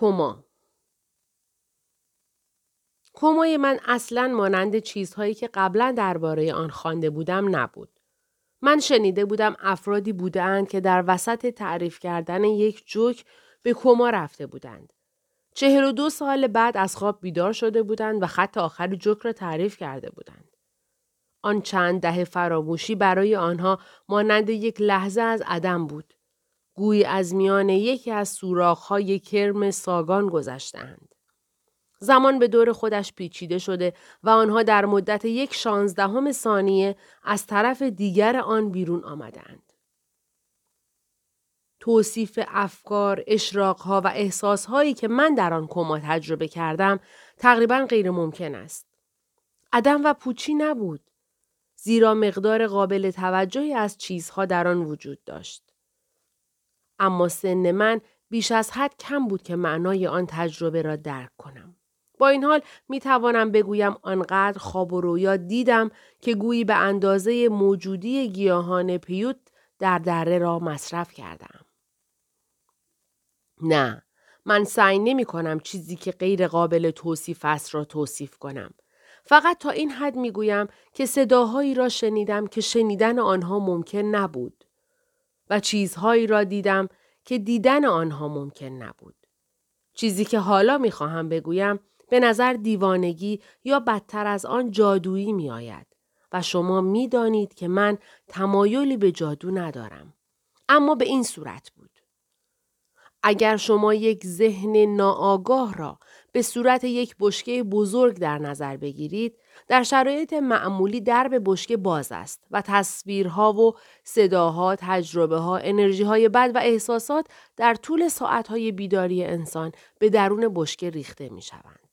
کما کمای من اصلا مانند چیزهایی که قبلا درباره آن خوانده بودم نبود. من شنیده بودم افرادی بودند که در وسط تعریف کردن یک جوک به کما رفته بودند. چهل و دو سال بعد از خواب بیدار شده بودند و خط آخر جوک را تعریف کرده بودند. آن چند ده فراموشی برای آنها مانند یک لحظه از عدم بود. گویی از میان یکی از سوراخ‌های کرم ساگان گذشتند. زمان به دور خودش پیچیده شده و آنها در مدت یک شانزدهم ثانیه از طرف دیگر آن بیرون آمدند. توصیف افکار، اشراقها و احساسهایی که من در آن کما تجربه کردم تقریبا غیر ممکن است. عدم و پوچی نبود. زیرا مقدار قابل توجهی از چیزها در آن وجود داشت. اما سن من بیش از حد کم بود که معنای آن تجربه را درک کنم. با این حال می توانم بگویم آنقدر خواب و رویا دیدم که گویی به اندازه موجودی گیاهان پیوت در دره را مصرف کردم. نه، من سعی نمی کنم چیزی که غیر قابل توصیف است را توصیف کنم. فقط تا این حد می گویم که صداهایی را شنیدم که شنیدن آنها ممکن نبود. و چیزهایی را دیدم که دیدن آنها ممکن نبود. چیزی که حالا می خواهم بگویم به نظر دیوانگی یا بدتر از آن جادویی می آید و شما می دانید که من تمایلی به جادو ندارم. اما به این صورت بود. اگر شما یک ذهن ناآگاه را به صورت یک بشکه بزرگ در نظر بگیرید در شرایط معمولی درب بشکه باز است و تصویرها و صداها، تجربه ها، انرژی های بد و احساسات در طول ساعتهای بیداری انسان به درون بشکه ریخته می شوند.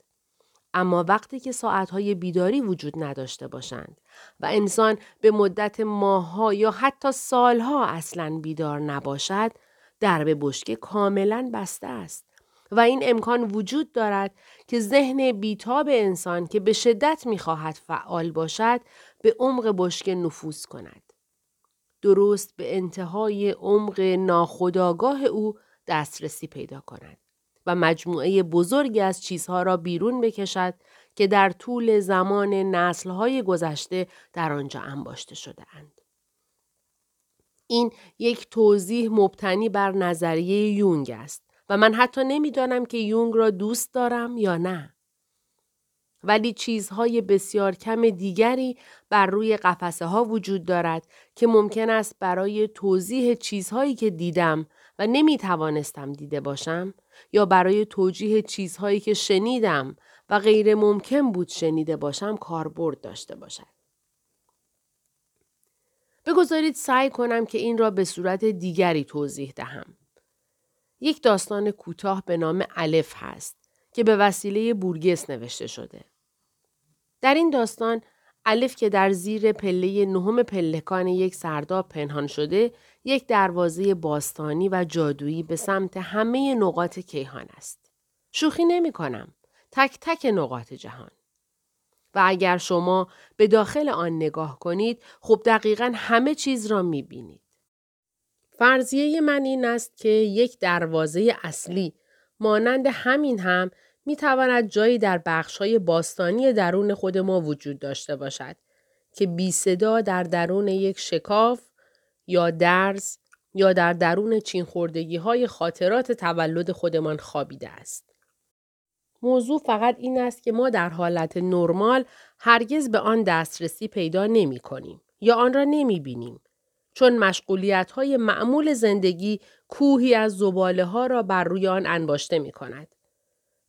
اما وقتی که ساعتهای بیداری وجود نداشته باشند و انسان به مدت ماهها یا حتی سالها اصلا بیدار نباشد، درب بشکه کاملا بسته است و این امکان وجود دارد که ذهن بیتاب انسان که به شدت می‌خواهد فعال باشد به عمق بشکه نفوذ کند. درست به انتهای عمق ناخداگاه او دسترسی پیدا کند و مجموعه بزرگی از چیزها را بیرون بکشد که در طول زمان نسلهای گذشته در آنجا انباشته شده اند. این یک توضیح مبتنی بر نظریه یونگ است و من حتی نمی‌دانم که یونگ را دوست دارم یا نه. ولی چیزهای بسیار کم دیگری بر روی قفسه ها وجود دارد که ممکن است برای توضیح چیزهایی که دیدم و نمی توانستم دیده باشم یا برای توجیه چیزهایی که شنیدم و غیر ممکن بود شنیده باشم کاربرد داشته باشد. بگذارید سعی کنم که این را به صورت دیگری توضیح دهم. یک داستان کوتاه به نام الف هست که به وسیله بورگس نوشته شده. در این داستان الف که در زیر پله نهم پلکان یک سرداب پنهان شده یک دروازه باستانی و جادویی به سمت همه نقاط کیهان است. شوخی نمی کنم. تک تک نقاط جهان. و اگر شما به داخل آن نگاه کنید خب دقیقا همه چیز را می بینید. فرضیه من این است که یک دروازه اصلی مانند همین هم می تواند جایی در بخشهای باستانی درون خود ما وجود داشته باشد که بی صدا در درون یک شکاف یا درز یا در درون چین خوردگی های خاطرات تولد خودمان خوابیده است. موضوع فقط این است که ما در حالت نرمال هرگز به آن دسترسی پیدا نمی کنیم یا آن را نمی بینیم. چون مشغولیت های معمول زندگی کوهی از زباله ها را بر روی آن انباشته می کند.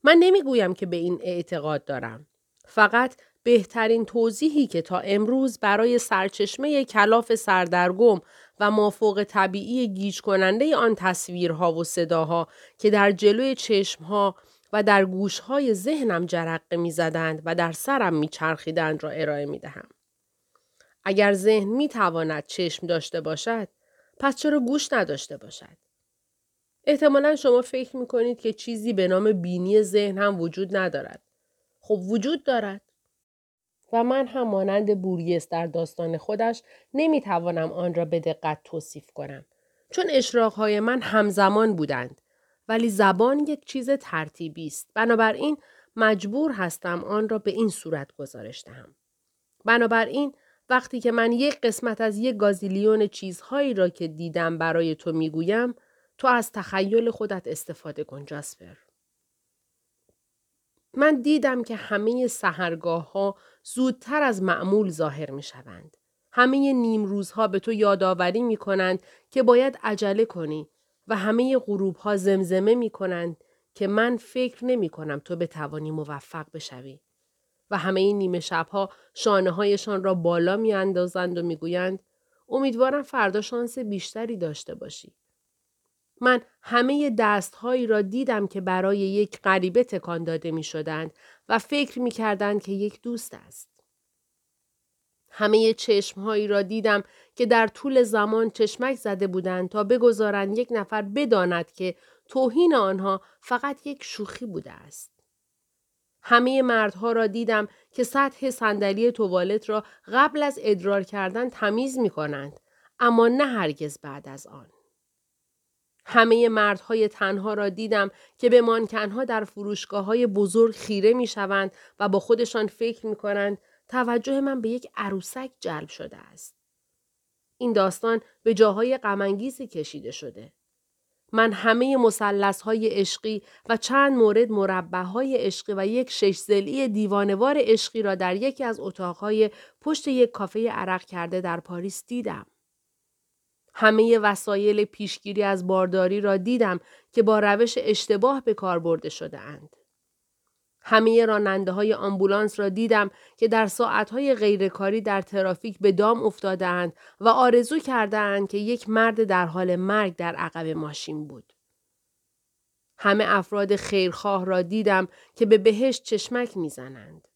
من نمی گویم که به این اعتقاد دارم. فقط بهترین توضیحی که تا امروز برای سرچشمه کلاف سردرگم و مافوق طبیعی گیج کننده آن تصویرها و صداها که در جلوی چشمها و در گوشهای ذهنم جرقه می زدند و در سرم می چرخیدند را ارائه می دهم. اگر ذهن می تواند چشم داشته باشد، پس چرا گوش نداشته باشد؟ احتمالا شما فکر می کنید که چیزی به نام بینی ذهن هم وجود ندارد. خب وجود دارد. و من هم مانند بوریس در داستان خودش نمی توانم آن را به دقت توصیف کنم. چون اشراقهای من همزمان بودند ولی زبان یک چیز ترتیبی است. بنابراین مجبور هستم آن را به این صورت گزارش دهم. بنابراین وقتی که من یک قسمت از یک گازیلیون چیزهایی را که دیدم برای تو می‌گویم تو از تخیل خودت استفاده کن جاسپر. من دیدم که همه سهرگاه ها زودتر از معمول ظاهر می شوند. همه نیمروزها به تو یادآوری می کنند که باید عجله کنی و همه غروب ها زمزمه می کنند که من فکر نمی کنم تو بتوانی موفق بشوی. و همه این نیمه شبها شانه هایشان را بالا می اندازند و می گویند امیدوارم فردا شانس بیشتری داشته باشی. من همه دستهایی را دیدم که برای یک غریبه تکان داده می شدند و فکر می کردند که یک دوست است. همه چشمهایی را دیدم که در طول زمان چشمک زده بودند تا بگذارند یک نفر بداند که توهین آنها فقط یک شوخی بوده است. همه مردها را دیدم که سطح صندلی توالت را قبل از ادرار کردن تمیز می کنند اما نه هرگز بعد از آن. همه مردهای تنها را دیدم که به مانکنها در فروشگاه های بزرگ خیره می شوند و با خودشان فکر می کنند توجه من به یک عروسک جلب شده است. این داستان به جاهای غمانگیزی کشیده شده. من همه مسلس های عشقی و چند مورد مربع های عشقی و یک شش زلی دیوانوار عشقی را در یکی از اتاقهای پشت یک کافه عرق کرده در پاریس دیدم. همه وسایل پیشگیری از بارداری را دیدم که با روش اشتباه به کار برده شده اند. همه راننده های آمبولانس را دیدم که در ساعتهای غیرکاری در ترافیک به دام افتادهاند و آرزو کردهاند که یک مرد در حال مرگ در عقب ماشین بود. همه افراد خیرخواه را دیدم که به بهشت چشمک می‌زنند.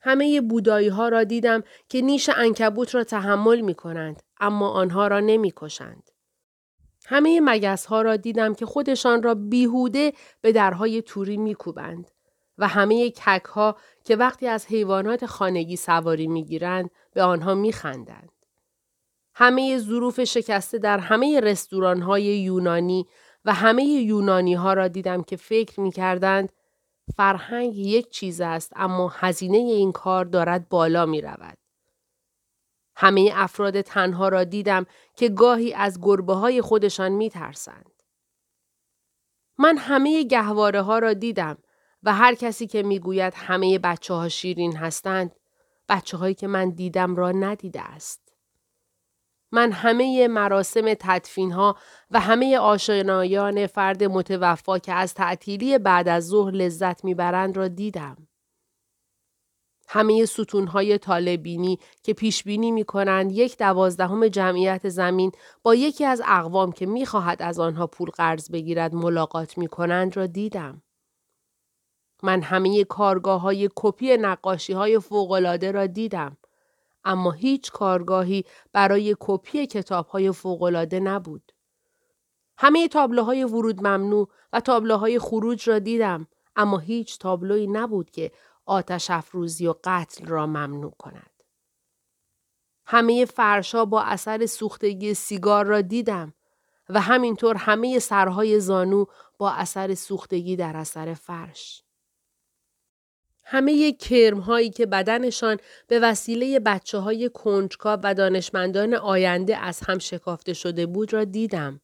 همه بودایی ها را دیدم که نیش انکبوت را تحمل می کنند اما آنها را نمی کشند. همه مگس ها را دیدم که خودشان را بیهوده به درهای توری می کوبند. و همه کک ها که وقتی از حیوانات خانگی سواری می گیرند به آنها می خندند. همه ظروف شکسته در همه رستوران های یونانی و همه یونانی ها را دیدم که فکر می کردند فرهنگ یک چیز است اما هزینه این کار دارد بالا می رود. همه افراد تنها را دیدم که گاهی از گربه های خودشان می ترسند. من همه گهواره ها را دیدم و هر کسی که می‌گوید همه بچه ها شیرین هستند بچه هایی که من دیدم را ندیده است. من همه مراسم تدفین ها و همه آشنایان فرد متوفا که از تعطیلی بعد از ظهر لذت می‌برند را دیدم. همه های طالبینی که پیش بینی می کنند یک دوازدهم جمعیت زمین با یکی از اقوام که می‌خواهد از آنها پول قرض بگیرد ملاقات می کنند را دیدم. من همه کارگاه های کپی نقاشی های فوقلاده را دیدم. اما هیچ کارگاهی برای کپی کتاب های فوقلاده نبود. همه تابلوهای ورود ممنوع و تابلوهای خروج را دیدم اما هیچ تابلوی نبود که آتش افروزی و قتل را ممنوع کند. همه فرشا با اثر سوختگی سیگار را دیدم و همینطور همه سرهای زانو با اثر سوختگی در اثر فرش. همه کرم هایی که بدنشان به وسیله بچه های کنجکاو و دانشمندان آینده از هم شکافته شده بود را دیدم.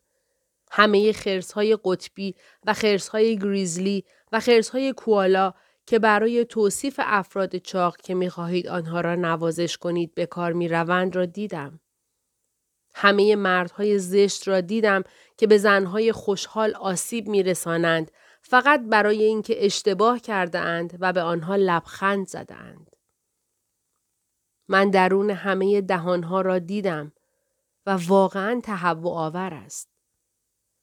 همه خرس های قطبی و خرس های گریزلی و خرس های کوالا که برای توصیف افراد چاق که می خواهید آنها را نوازش کنید به کار می روند را دیدم. همه مردهای زشت را دیدم که به زنهای خوشحال آسیب می رسانند فقط برای اینکه اشتباه کرده اند و به آنها لبخند زده اند. من درون همه دهانها را دیدم و واقعا تهوع آور است.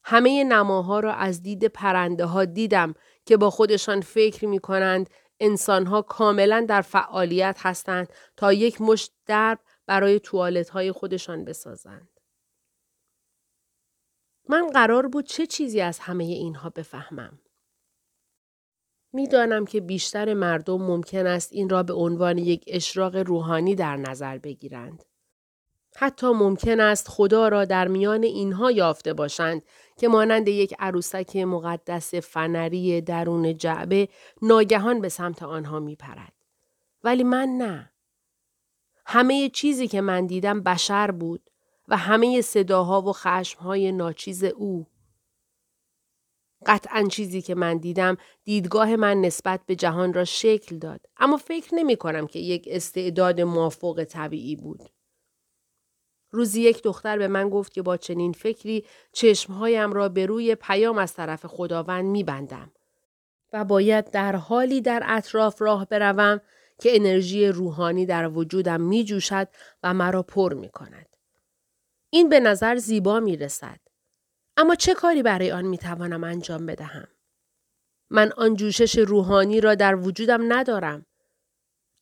همه نماها را از دید پرنده ها دیدم که با خودشان فکر می کنند انسانها کاملا در فعالیت هستند تا یک مشت درب برای توالت های خودشان بسازند. من قرار بود چه چیزی از همه اینها بفهمم. می‌دانم که بیشتر مردم ممکن است این را به عنوان یک اشراق روحانی در نظر بگیرند. حتی ممکن است خدا را در میان اینها یافته باشند که مانند یک عروسک مقدس فنری درون جعبه ناگهان به سمت آنها می پرد. ولی من نه. همه چیزی که من دیدم بشر بود و همه صداها و خشمهای ناچیز او. قطعا چیزی که من دیدم دیدگاه من نسبت به جهان را شکل داد اما فکر نمی کنم که یک استعداد موافق طبیعی بود. روزی یک دختر به من گفت که با چنین فکری چشمهایم را به روی پیام از طرف خداوند می بندم و باید در حالی در اطراف راه بروم که انرژی روحانی در وجودم می جوشد و مرا پر می کند. این به نظر زیبا می رسد. اما چه کاری برای آن می توانم انجام بدهم؟ من آن جوشش روحانی را در وجودم ندارم.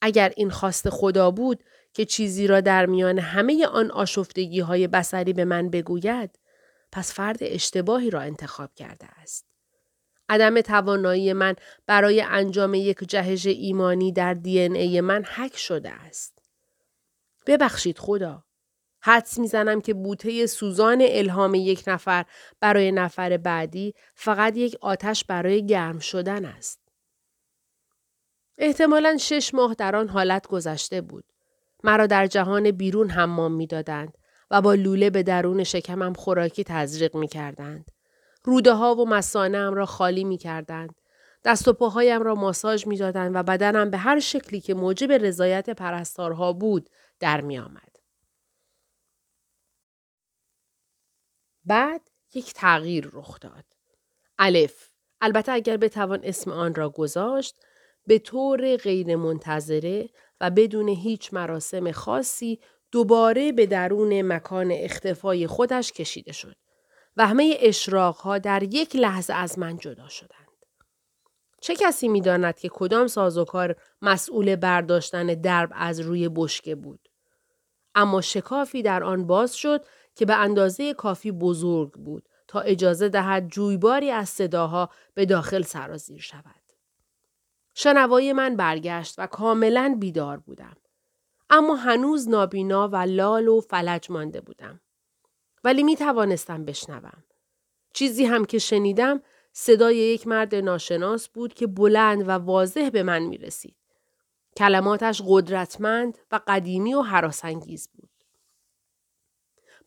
اگر این خواست خدا بود که چیزی را در میان همه آن آشفتگی های بسری به من بگوید پس فرد اشتباهی را انتخاب کرده است. عدم توانایی من برای انجام یک جهش ایمانی در دی ای من حک شده است. ببخشید خدا. حدس می‌زنم که بوته سوزان الهام یک نفر برای نفر بعدی فقط یک آتش برای گرم شدن است. احتمالا شش ماه در آن حالت گذشته بود. مرا در جهان بیرون حمام می‌دادند و با لوله به درون شکمم خوراکی تزریق می کردند. روده ها و مسانم را خالی می کردند. دست و پاهایم را ماساژ می دادند و بدنم به هر شکلی که موجب رضایت پرستارها بود در می آمد. بعد یک تغییر رخ داد. الف البته اگر بتوان اسم آن را گذاشت به طور غیر منتظره و بدون هیچ مراسم خاصی دوباره به درون مکان اختفای خودش کشیده شد و همه اشراقها در یک لحظه از من جدا شدند. چه کسی می داند که کدام سازوکار مسئول برداشتن درب از روی بشکه بود؟ اما شکافی در آن باز شد که به اندازه کافی بزرگ بود تا اجازه دهد جویباری از صداها به داخل سرازیر شود. شنوای من برگشت و کاملا بیدار بودم. اما هنوز نابینا و لال و فلج مانده بودم. ولی می توانستم بشنوم. چیزی هم که شنیدم صدای یک مرد ناشناس بود که بلند و واضح به من می رسید. کلماتش قدرتمند و قدیمی و حراسنگیز بود.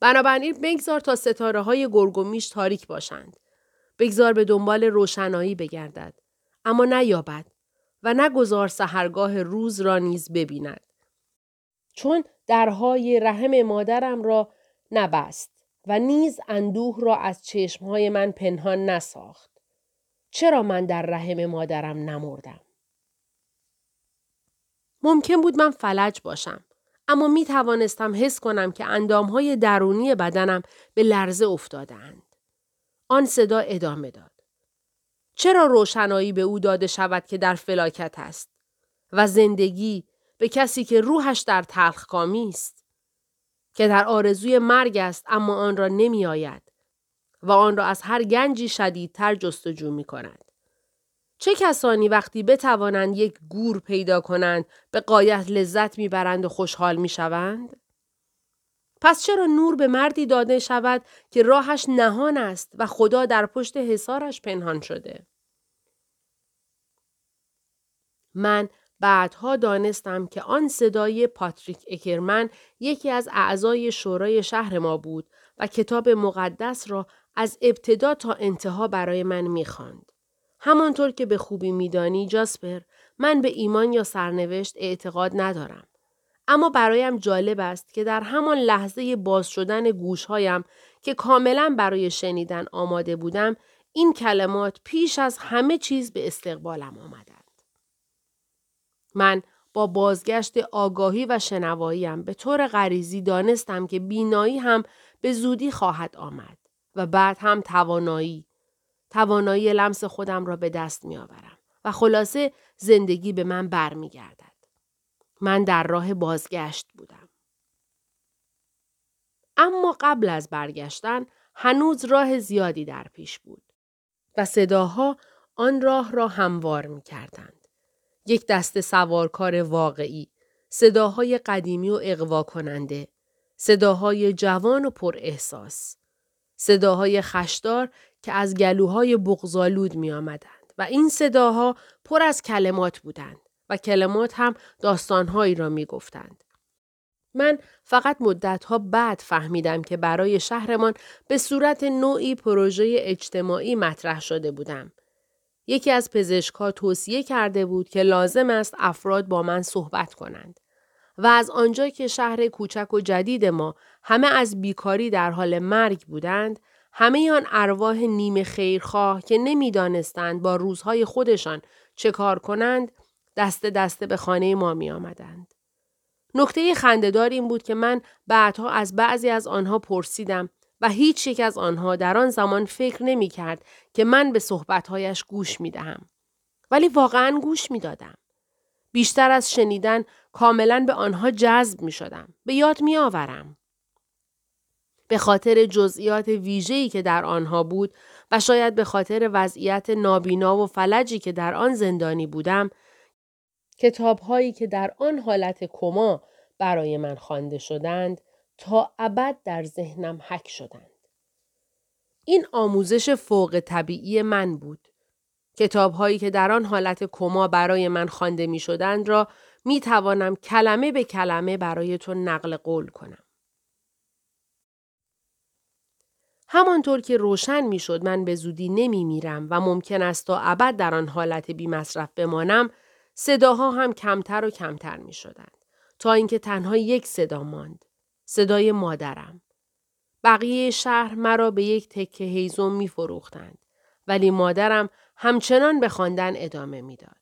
بنابراین بگذار تا ستاره های گرگومیش تاریک باشند. بگذار به دنبال روشنایی بگردد. اما نیابد و نگذار سهرگاه روز را نیز ببیند. چون درهای رحم مادرم را نبست و نیز اندوه را از چشمهای من پنهان نساخت. چرا من در رحم مادرم نمردم؟ ممکن بود من فلج باشم. اما می توانستم حس کنم که اندامهای درونی بدنم به لرزه افتادند. آن صدا ادامه داد. چرا روشنایی به او داده شود که در فلاکت است و زندگی به کسی که روحش در کامی است که در آرزوی مرگ است اما آن را نمی آید و آن را از هر گنجی شدیدتر جستجو می کند. چه کسانی وقتی بتوانند یک گور پیدا کنند به قایت لذت می‌برند و خوشحال می‌شوند؟ پس چرا نور به مردی داده شود که راهش نهان است و خدا در پشت حسارش پنهان شده؟ من بعدها دانستم که آن صدای پاتریک اکرمن یکی از اعضای شورای شهر ما بود و کتاب مقدس را از ابتدا تا انتها برای من می‌خواند. همانطور که به خوبی میدانی جاسپر من به ایمان یا سرنوشت اعتقاد ندارم. اما برایم جالب است که در همان لحظه باز شدن گوشهایم که کاملا برای شنیدن آماده بودم این کلمات پیش از همه چیز به استقبالم آمدند. من با بازگشت آگاهی و شنواییم به طور غریزی دانستم که بینایی هم به زودی خواهد آمد و بعد هم توانایی. توانایی لمس خودم را به دست می آورم و خلاصه زندگی به من برمیگردد. من در راه بازگشت بودم. اما قبل از برگشتن هنوز راه زیادی در پیش بود و صداها آن راه را هموار می کردند. یک دست سوارکار واقعی، صداهای قدیمی و اقوا کننده، صداهای جوان و پر احساس. صداهای خشدار که از گلوهای بغزالود می آمدند و این صداها پر از کلمات بودند و کلمات هم داستانهایی را می گفتند. من فقط مدتها بعد فهمیدم که برای شهرمان به صورت نوعی پروژه اجتماعی مطرح شده بودم. یکی از پزشکها توصیه کرده بود که لازم است افراد با من صحبت کنند. و از آنجا که شهر کوچک و جدید ما همه از بیکاری در حال مرگ بودند، همه آن ارواح نیمه خیرخواه که نمی‌دانستند با روزهای خودشان چه کار کنند، دست دسته به خانه ما می آمدند. نکته خندهدار این بود که من بعدها از بعضی از آنها پرسیدم و هیچ یک از آنها در آن زمان فکر نمی کرد که من به صحبتهایش گوش می دهم. ولی واقعا گوش می دادم. بیشتر از شنیدن کاملا به آنها جذب می شدم. به یاد می آورم. به خاطر جزئیات ویژه‌ای که در آنها بود و شاید به خاطر وضعیت نابینا و فلجی که در آن زندانی بودم کتابهایی که در آن حالت کما برای من خوانده شدند تا ابد در ذهنم حک شدند. این آموزش فوق طبیعی من بود. کتابهایی که در آن حالت کما برای من خوانده می شدند را می توانم کلمه به کلمه برای تو نقل قول کنم. همانطور که روشن می شد من به زودی نمی میرم و ممکن است تا ابد در آن حالت بی مصرف بمانم صداها هم کمتر و کمتر می شدند تا اینکه تنها یک صدا ماند. صدای مادرم. بقیه شهر مرا به یک تکه هیزم می فروختند ولی مادرم همچنان به خواندن ادامه می‌داد.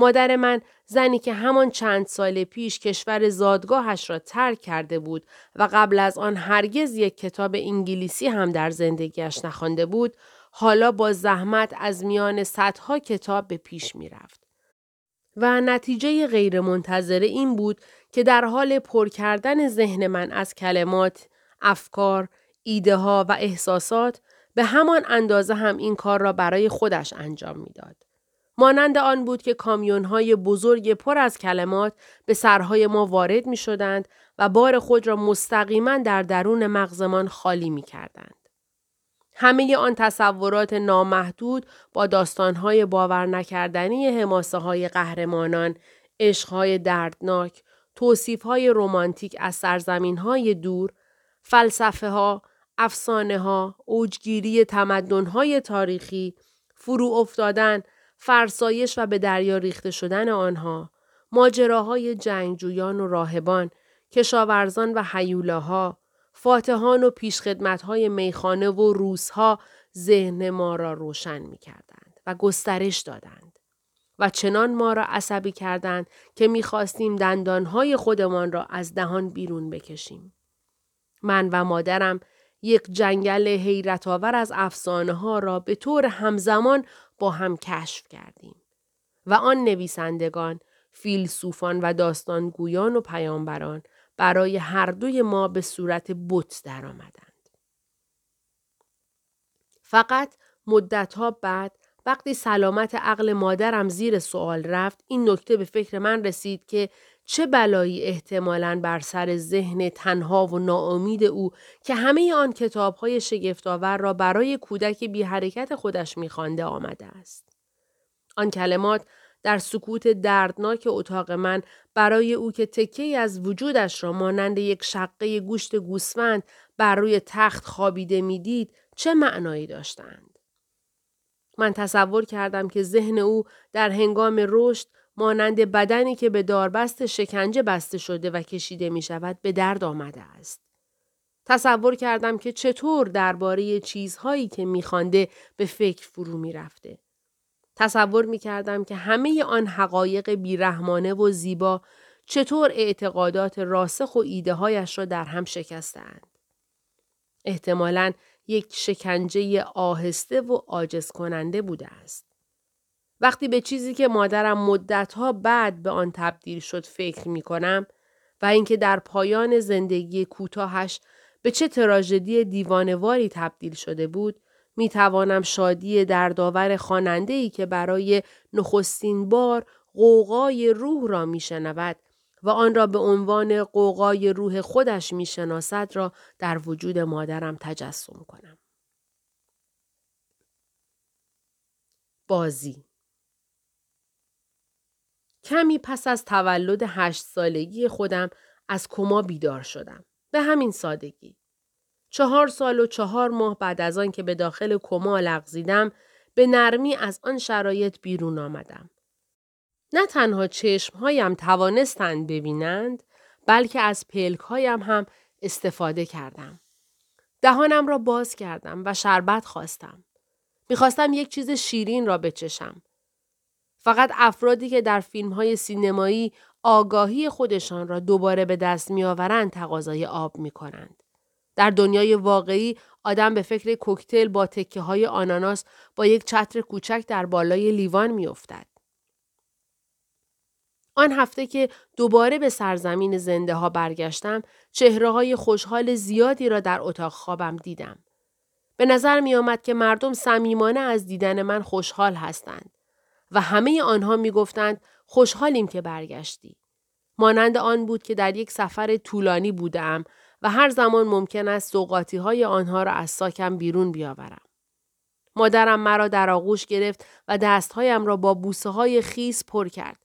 مادر من زنی که همان چند سال پیش کشور زادگاهش را ترک کرده بود و قبل از آن هرگز یک کتاب انگلیسی هم در زندگیش نخوانده بود حالا با زحمت از میان صدها کتاب به پیش می رفت. و نتیجه غیرمنتظره این بود که در حال پر کردن ذهن من از کلمات، افکار، ایده ها و احساسات به همان اندازه هم این کار را برای خودش انجام می‌داد. مانند آن بود که کامیون های بزرگ پر از کلمات به سرهای ما وارد می شدند و بار خود را مستقیما در درون مغزمان خالی می کردند. همه آن تصورات نامحدود با داستانهای باور نکردنی حماسه های قهرمانان، عشقهای دردناک، توصیفهای رمانتیک از سرزمین های دور، فلسفه ها، افسانه ها، اوجگیری تمدن های تاریخی، فرو افتادن، فرسایش و به دریا ریخته شدن آنها، ماجراهای جنگجویان و راهبان، کشاورزان و حیولاها، فاتحان و پیشخدمتهای میخانه و روسها ذهن ما را روشن می کردند و گسترش دادند. و چنان ما را عصبی کردند که می‌خواستیم دندانهای خودمان را از دهان بیرون بکشیم. من و مادرم یک جنگل حیرت آور از افسانه ها را به طور همزمان با هم کشف کردیم. و آن نویسندگان، فیلسوفان و داستانگویان و پیامبران برای هر دوی ما به صورت بت درآمدند. فقط مدتها بعد وقتی سلامت عقل مادرم زیر سوال رفت این نکته به فکر من رسید که چه بلایی احتمالاً بر سر ذهن تنها و ناامید او که همه آن کتابهای شگفتآور را برای کودک بی حرکت خودش میخوانده آمده است. آن کلمات در سکوت دردناک اتاق من برای او که تکه از وجودش را مانند یک شقه گوشت گوسفند بر روی تخت خوابیده می‌دید چه معنایی داشتند من تصور کردم که ذهن او در هنگام رشد مانند بدنی که به داربست شکنجه بسته شده و کشیده می شود به درد آمده است. تصور کردم که چطور درباره چیزهایی که میخوانده به فکر فرو می‌رفته. تصور می کردم که همه آن حقایق بیرحمانه و زیبا چطور اعتقادات راسخ و ایده هایش را در هم شکستند. احتمالا یک شکنجه آهسته و عاجز کننده بوده است. وقتی به چیزی که مادرم مدتها بعد به آن تبدیل شد فکر می کنم و اینکه در پایان زندگی کوتاهش به چه تراژدی دیوانواری تبدیل شده بود می توانم شادی دردآور خواننده که برای نخستین بار قوقای روح را می شنود و آن را به عنوان قوقای روح خودش می شناسد را در وجود مادرم تجسم کنم. بازی کمی پس از تولد هشت سالگی خودم از کما بیدار شدم. به همین سادگی. چهار سال و چهار ماه بعد از آن که به داخل کما لغزیدم به نرمی از آن شرایط بیرون آمدم. نه تنها چشمهایم توانستند ببینند بلکه از پلکهایم هم استفاده کردم. دهانم را باز کردم و شربت خواستم. می‌خواستم یک چیز شیرین را بچشم. فقط افرادی که در فیلم های سینمایی آگاهی خودشان را دوباره به دست میآورند تقاضای آب می کنند. در دنیای واقعی آدم به فکر کوکتل با تکه های آناناس با یک چتر کوچک در بالای لیوان میافتد. آن هفته که دوباره به سرزمین زنده ها برگشتم چهره های خوشحال زیادی را در اتاق خوابم دیدم. به نظر می آمد که مردم صمیمانه از دیدن من خوشحال هستند و همه آنها می گفتند خوشحالیم که برگشتی. مانند آن بود که در یک سفر طولانی بودم و هر زمان ممکن است سوقاتی های آنها را از ساکم بیرون بیاورم. مادرم مرا در آغوش گرفت و دستهایم را با بوسه های خیس پر کرد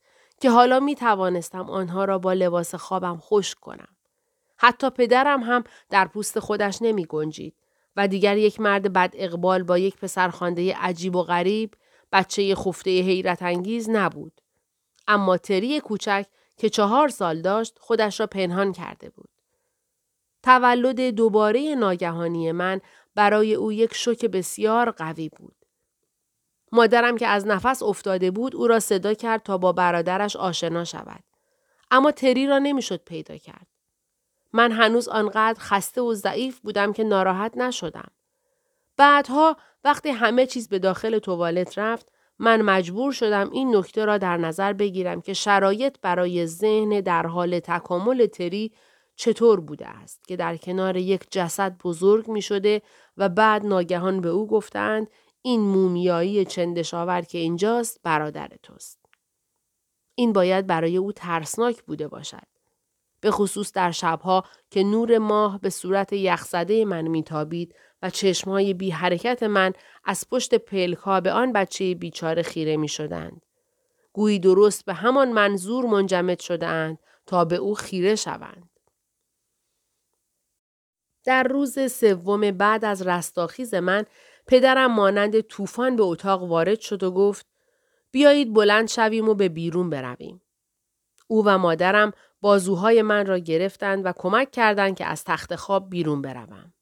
که حالا می توانستم آنها را با لباس خوابم خشک کنم. حتی پدرم هم در پوست خودش نمی گنجید و دیگر یک مرد بد اقبال با یک پسر خانده عجیب و غریب بچه خفته حیرت انگیز نبود. اما تری کوچک که چهار سال داشت خودش را پنهان کرده بود. تولد دوباره ناگهانی من برای او یک شوک بسیار قوی بود. مادرم که از نفس افتاده بود او را صدا کرد تا با برادرش آشنا شود. اما تری را نمی‌شد پیدا کرد. من هنوز آنقدر خسته و ضعیف بودم که ناراحت نشدم. بعدها وقتی همه چیز به داخل توالت رفت من مجبور شدم این نکته را در نظر بگیرم که شرایط برای ذهن در حال تکامل تری چطور بوده است که در کنار یک جسد بزرگ می شده و بعد ناگهان به او گفتند این مومیایی چندشاور که اینجاست برادر توست. این باید برای او ترسناک بوده باشد. به خصوص در شبها که نور ماه به صورت یخزده من میتابید و چشمهای بی حرکت من از پشت پلکا به آن بچه بیچاره خیره می شدند. گویی درست به همان منظور منجمد شدهاند تا به او خیره شوند. در روز سوم بعد از رستاخیز من پدرم مانند طوفان به اتاق وارد شد و گفت بیایید بلند شویم و به بیرون برویم. او و مادرم بازوهای من را گرفتند و کمک کردند که از تخت خواب بیرون بروم.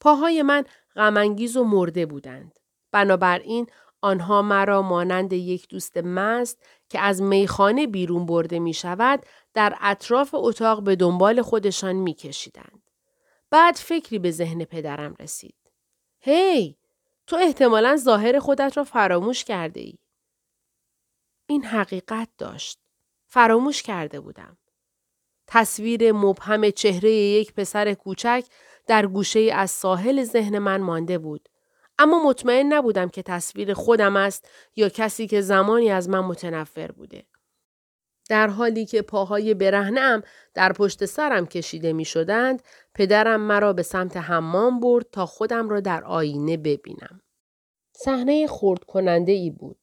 پاهای من غمانگیز و مرده بودند. بنابراین آنها مرا مانند یک دوست مست که از میخانه بیرون برده می شود در اطراف اتاق به دنبال خودشان می کشیدند. بعد فکری به ذهن پدرم رسید. هی! تو احتمالا ظاهر خودت را فراموش کرده ای. این حقیقت داشت. فراموش کرده بودم. تصویر مبهم چهره یک پسر کوچک در گوشه از ساحل ذهن من مانده بود. اما مطمئن نبودم که تصویر خودم است یا کسی که زمانی از من متنفر بوده. در حالی که پاهای برهنم در پشت سرم کشیده می شدند، پدرم مرا به سمت حمام برد تا خودم را در آینه ببینم. صحنه خورد کننده ای بود.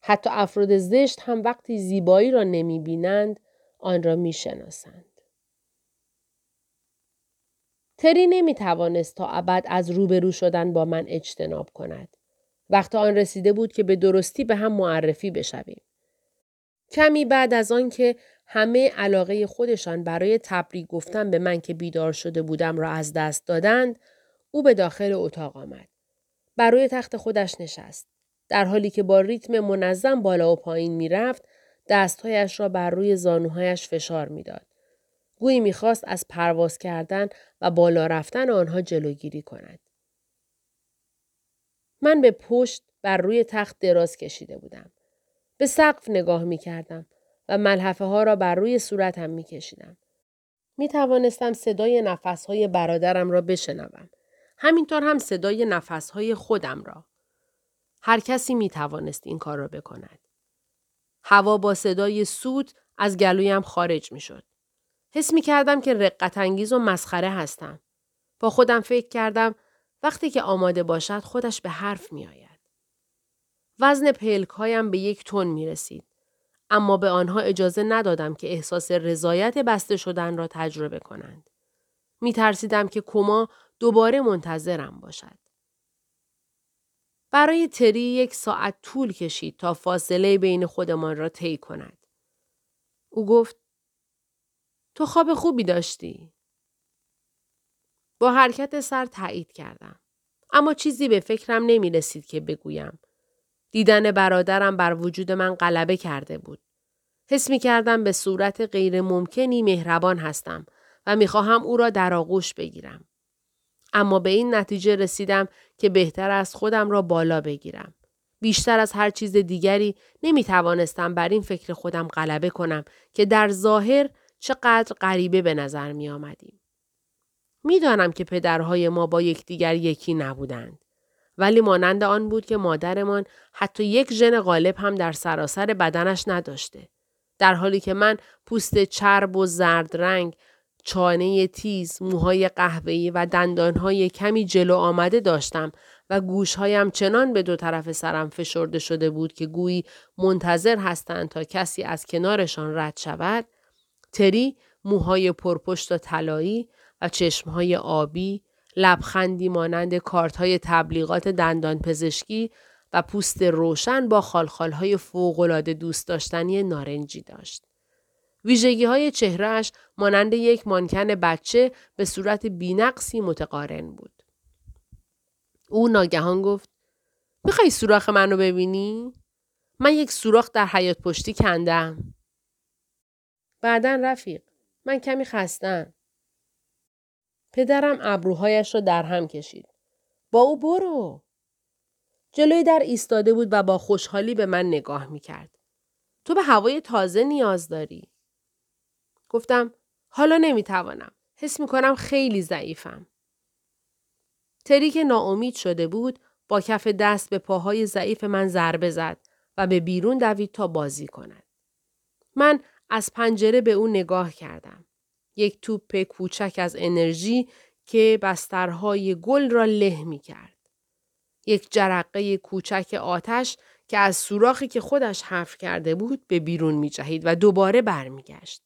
حتی افراد زشت هم وقتی زیبایی را نمی بینند، آن را می شناسند. تری نمی توانست تا ابد از روبرو شدن با من اجتناب کند. وقت آن رسیده بود که به درستی به هم معرفی بشویم. کمی بعد از آن که همه علاقه خودشان برای تبریک گفتن به من که بیدار شده بودم را از دست دادند، او به داخل اتاق آمد. برای تخت خودش نشست. در حالی که با ریتم منظم بالا و پایین می رفت، دستهایش را بر روی زانوهایش فشار می‌داد. گویی می‌خواست از پرواز کردن و بالا رفتن آنها جلوگیری کند. من به پشت بر روی تخت دراز کشیده بودم. به سقف نگاه می کردم و ملحفه ها را بر روی صورتم می کشیدم. می توانستم صدای نفس های برادرم را بشنوم. همینطور هم صدای نفس های خودم را. هر کسی می توانست این کار را بکند. هوا با صدای سوت از گلویم خارج می. حس می کردم که رقت انگیز و مسخره هستم. با خودم فکر کردم وقتی که آماده باشد خودش به حرف می آید. وزن پلک هایم به یک تن می رسید. اما به آنها اجازه ندادم که احساس رضایت بسته شدن را تجربه کنند. می ترسیدم که کما دوباره منتظرم باشد. برای تری یک ساعت طول کشید تا فاصله بین خودمان را طی کند. او گفت تو خواب خوبی داشتی. با حرکت سر تایید کردم. اما چیزی به فکرم نمی رسید که بگویم. دیدن برادرم بر وجود من غلبه کرده بود. حس می کردم به صورت غیر ممکنی مهربان هستم و می خواهم او را در آغوش بگیرم. اما به این نتیجه رسیدم که بهتر است خودم را بالا بگیرم. بیشتر از هر چیز دیگری نمی توانستم بر این فکر خودم غلبه کنم که در ظاهر چقدر غریبه به نظر می آمدیم. می‌دانم که پدرهای ما با یکدیگر یکی نبودند. ولی مانند آن بود که مادرمان حتی یک ژن غالب هم در سراسر بدنش نداشته. در حالی که من پوست چرب و زرد رنگ چانه تیز، موهای قهوه‌ای و دندانهای کمی جلو آمده داشتم و گوشهایم چنان به دو طرف سرم فشرده شده بود که گویی منتظر هستند تا کسی از کنارشان رد شود، تری موهای پرپشت و طلایی و چشمهای آبی، لبخندی مانند کارتهای تبلیغات دندان پزشکی و پوست روشن با خالخالهای فوقالعاده دوست داشتنی نارنجی داشت. ویژگی های چهرهش مانند یک مانکن بچه به صورت بینقصی متقارن بود. او ناگهان گفت می‌خوای سوراخ منو ببینی؟ من یک سوراخ در حیات پشتی کندم. بعدا رفیق من کمی خستم. پدرم ابروهایش را در هم کشید. با او برو. جلوی در ایستاده بود و با خوشحالی به من نگاه می کرد. تو به هوای تازه نیاز داری. گفتم حالا نمی‌توانم. حس می کنم خیلی ضعیفم. تری که ناامید شده بود با کف دست به پاهای ضعیف من ضربه زد و به بیرون دوید تا بازی کند. من از پنجره به او نگاه کردم. یک توپ کوچک از انرژی که بسترهای گل را له می کرد. یک جرقه کوچک آتش که از سوراخی که خودش حرف کرده بود به بیرون می جهید و دوباره برمیگشت.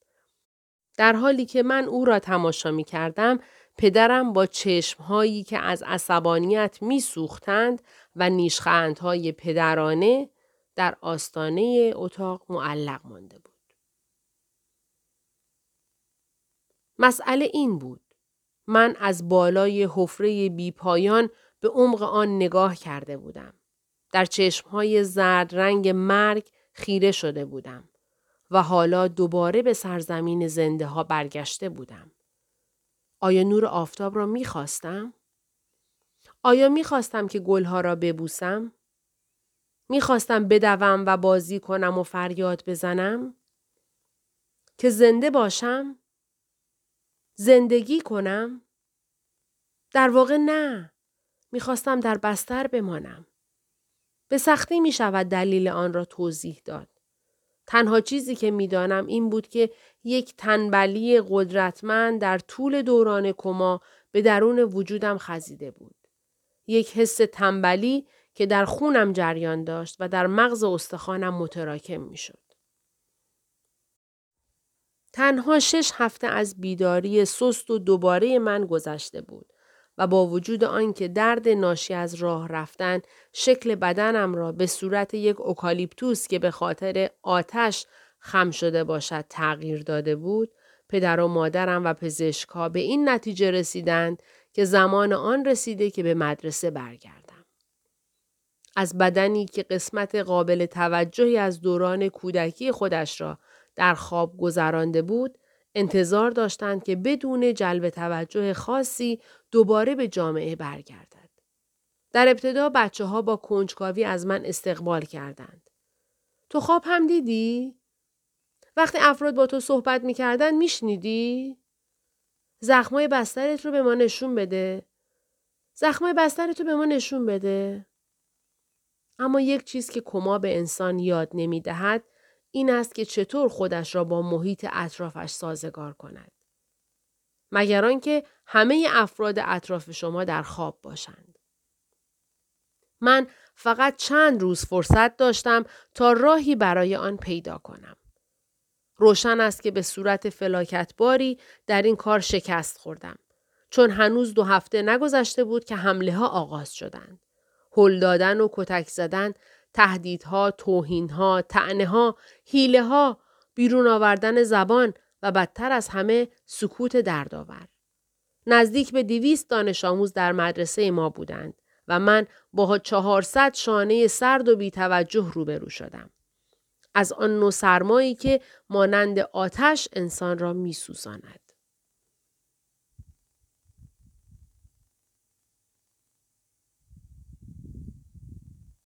در حالی که من او را تماشا می کردم، پدرم با چشمهایی که از عصبانیت می سوختند و نیشخندهای پدرانه در آستانه اتاق معلق مانده بود. مسئله این بود. من از بالای حفره بیپایان به عمق آن نگاه کرده بودم. در چشمهای زرد رنگ مرگ خیره شده بودم. و حالا دوباره به سرزمین زنده ها برگشته بودم. آیا نور آفتاب را می خواستم؟ آیا می خواستم که گلها را ببوسم؟ می خواستم بدوم و بازی کنم و فریاد بزنم؟ که زنده باشم؟ زندگی کنم؟ در واقع نه. می‌خواستم در بستر بمانم. به سختی می شود دلیل آن را توضیح داد. تنها چیزی که می‌دانم این بود که یک تنبلی قدرتمند در طول دوران کما به درون وجودم خزیده بود. یک حس تنبلی که در خونم جریان داشت و در مغز استخوانم متراکم می شد. تنها شش هفته از بیداری سست و دوباره من گذشته بود و با وجود آنکه درد ناشی از راه رفتن شکل بدنم را به صورت یک اوکالیپتوس که به خاطر آتش خم شده باشد تغییر داده بود پدر و مادرم و پزشکها به این نتیجه رسیدند که زمان آن رسیده که به مدرسه برگردم. از بدنی که قسمت قابل توجهی از دوران کودکی خودش را در خواب گذرانده بود انتظار داشتند که بدون جلب توجه خاصی دوباره به جامعه برگردد. در ابتدا بچه ها با کنجکاوی از من استقبال کردند. تو خواب هم دیدی؟ وقتی افراد با تو صحبت می‌کردن میشنیدی؟ زخمای بسترت رو به ما نشون بده. زخمای بسترت رو به ما نشون بده. اما یک چیز که کما به انسان یاد نمی‌دهد این است که چطور خودش را با محیط اطرافش سازگار کند. مگر آنکه همه افراد اطراف شما در خواب باشند. من فقط چند روز فرصت داشتم تا راهی برای آن پیدا کنم. روشن است که به صورت فلاکتباری در این کار شکست خوردم. چون هنوز دو هفته نگذشته بود که حمله ها آغاز شدند. هل دادن و کتک زدن، تهدیدها، توهینها، تعنه ها، حیله ها، بیرون آوردن زبان و بدتر از همه سکوت دردآور. نزدیک به دیویست دانش آموز در مدرسه ما بودند و من با چهارصد شانه سرد و بیتوجه روبرو شدم. از آن نوع سرمایی که مانند آتش انسان را می سوزاند.